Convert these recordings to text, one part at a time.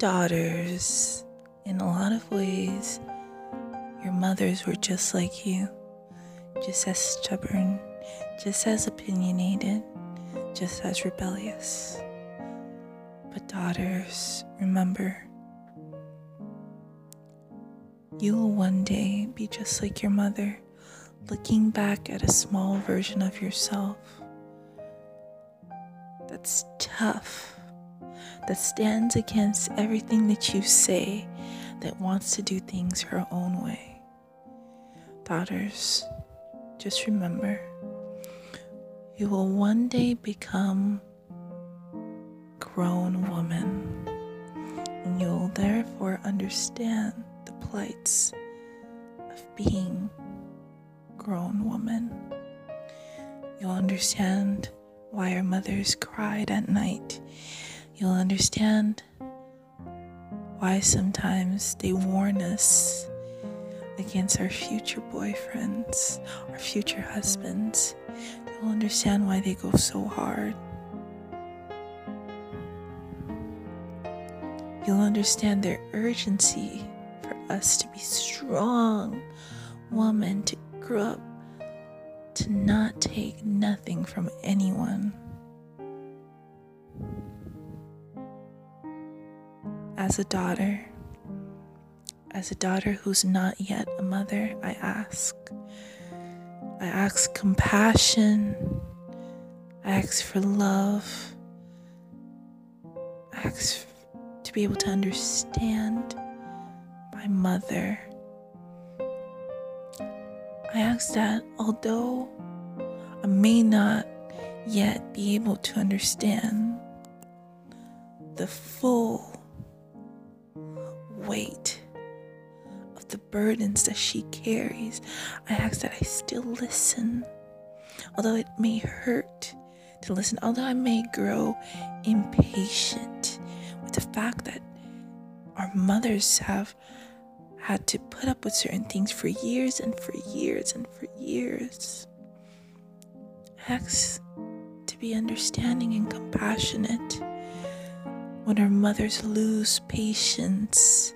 daughters, in a lot of ways, your mothers were just like you, just as stubborn, just as opinionated, just as rebellious. But, daughters, remember, you will one day be just like your mother, looking back at a small version of yourself. That's tough, that stands against everything that you say, that wants to do things her own way. Daughters, just remember, you will one day become grown woman, and you'll therefore understand the plights of being grown woman. You'll understand why our mothers cried at night. You'll understand why sometimes they warn us against our future boyfriends, our future husbands. You'll understand why they go so hard. You'll understand their urgency for us to be strong women, to grow up to not take nothing from anyone. As a daughter, as a daughter who's not yet a mother, I ask. I ask compassion. I ask for love. I ask to be able to understand my mother I ask that although I may not yet be able to understand the full weight of the burdens that she carries, I ask that I still listen. Although it may hurt to listen, although I may grow impatient with the fact that our mothers have had to put up with certain things for years and for years and for years. Ask to be understanding and compassionate when our mothers lose patience,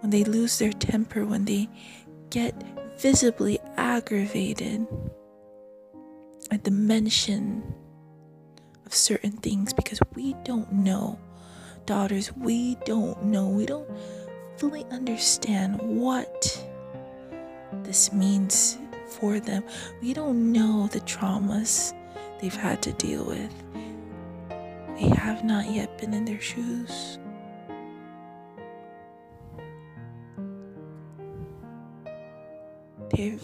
when they lose their temper, when they get visibly aggravated at the mention of certain things because we don't know. Daughters, we don't know. We don't fully understand what this means for them. We don't know the traumas they've had to deal with. We have not yet been in their shoes. They've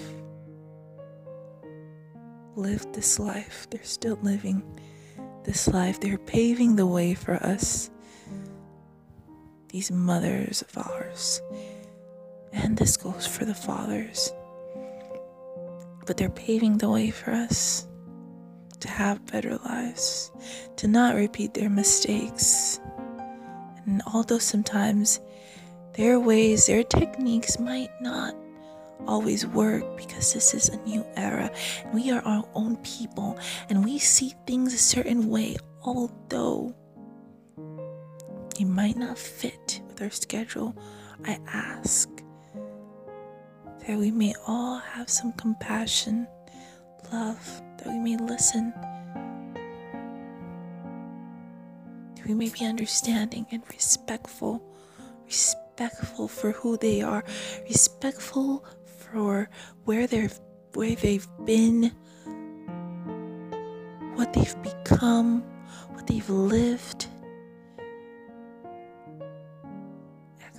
lived this life. They're still living this life. They're paving the way for us these mothers of ours. And this goes for the fathers. But they're paving the way for us to have better lives, to not repeat their mistakes. And although sometimes their ways, their techniques might not always work because this is a new era and we are our own people and we see things a certain way, although it might not fit with our schedule, I ask that we may all have some compassion, love, that we may listen, that we may be understanding and respectful, respectful for who they are, respectful for where they've where they've been, what they've become, what they've lived.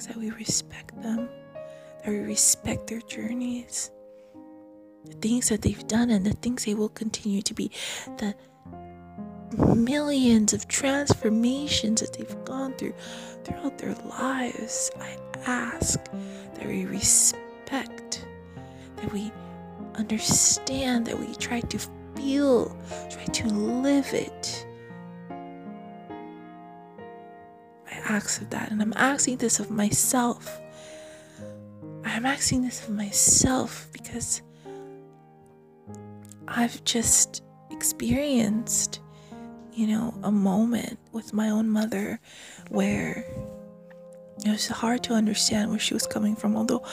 That we respect them, that we respect their journeys, the things that they've done, and the things they will continue to be, the millions of transformations that they've gone through throughout their lives. I ask that we respect, that we understand, that we try to feel, try to live it I ask of that. And I'm asking this of myself. I'm asking this of myself because I've just experienced, you know, a moment with my own mother where it was hard to understand where she was coming from, although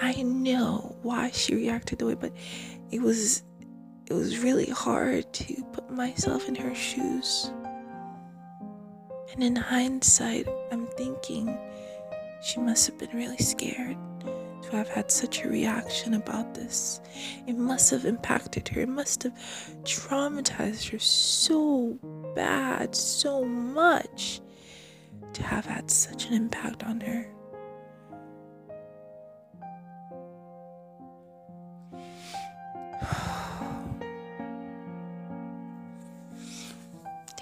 I know why she reacted the way, but it was it was really hard to put myself in her shoes. And in hindsight, I'm thinking she must have been really scared have had such a reaction about this. It must have impacted her. It must have traumatized her so bad, so much to have had such an impact on her.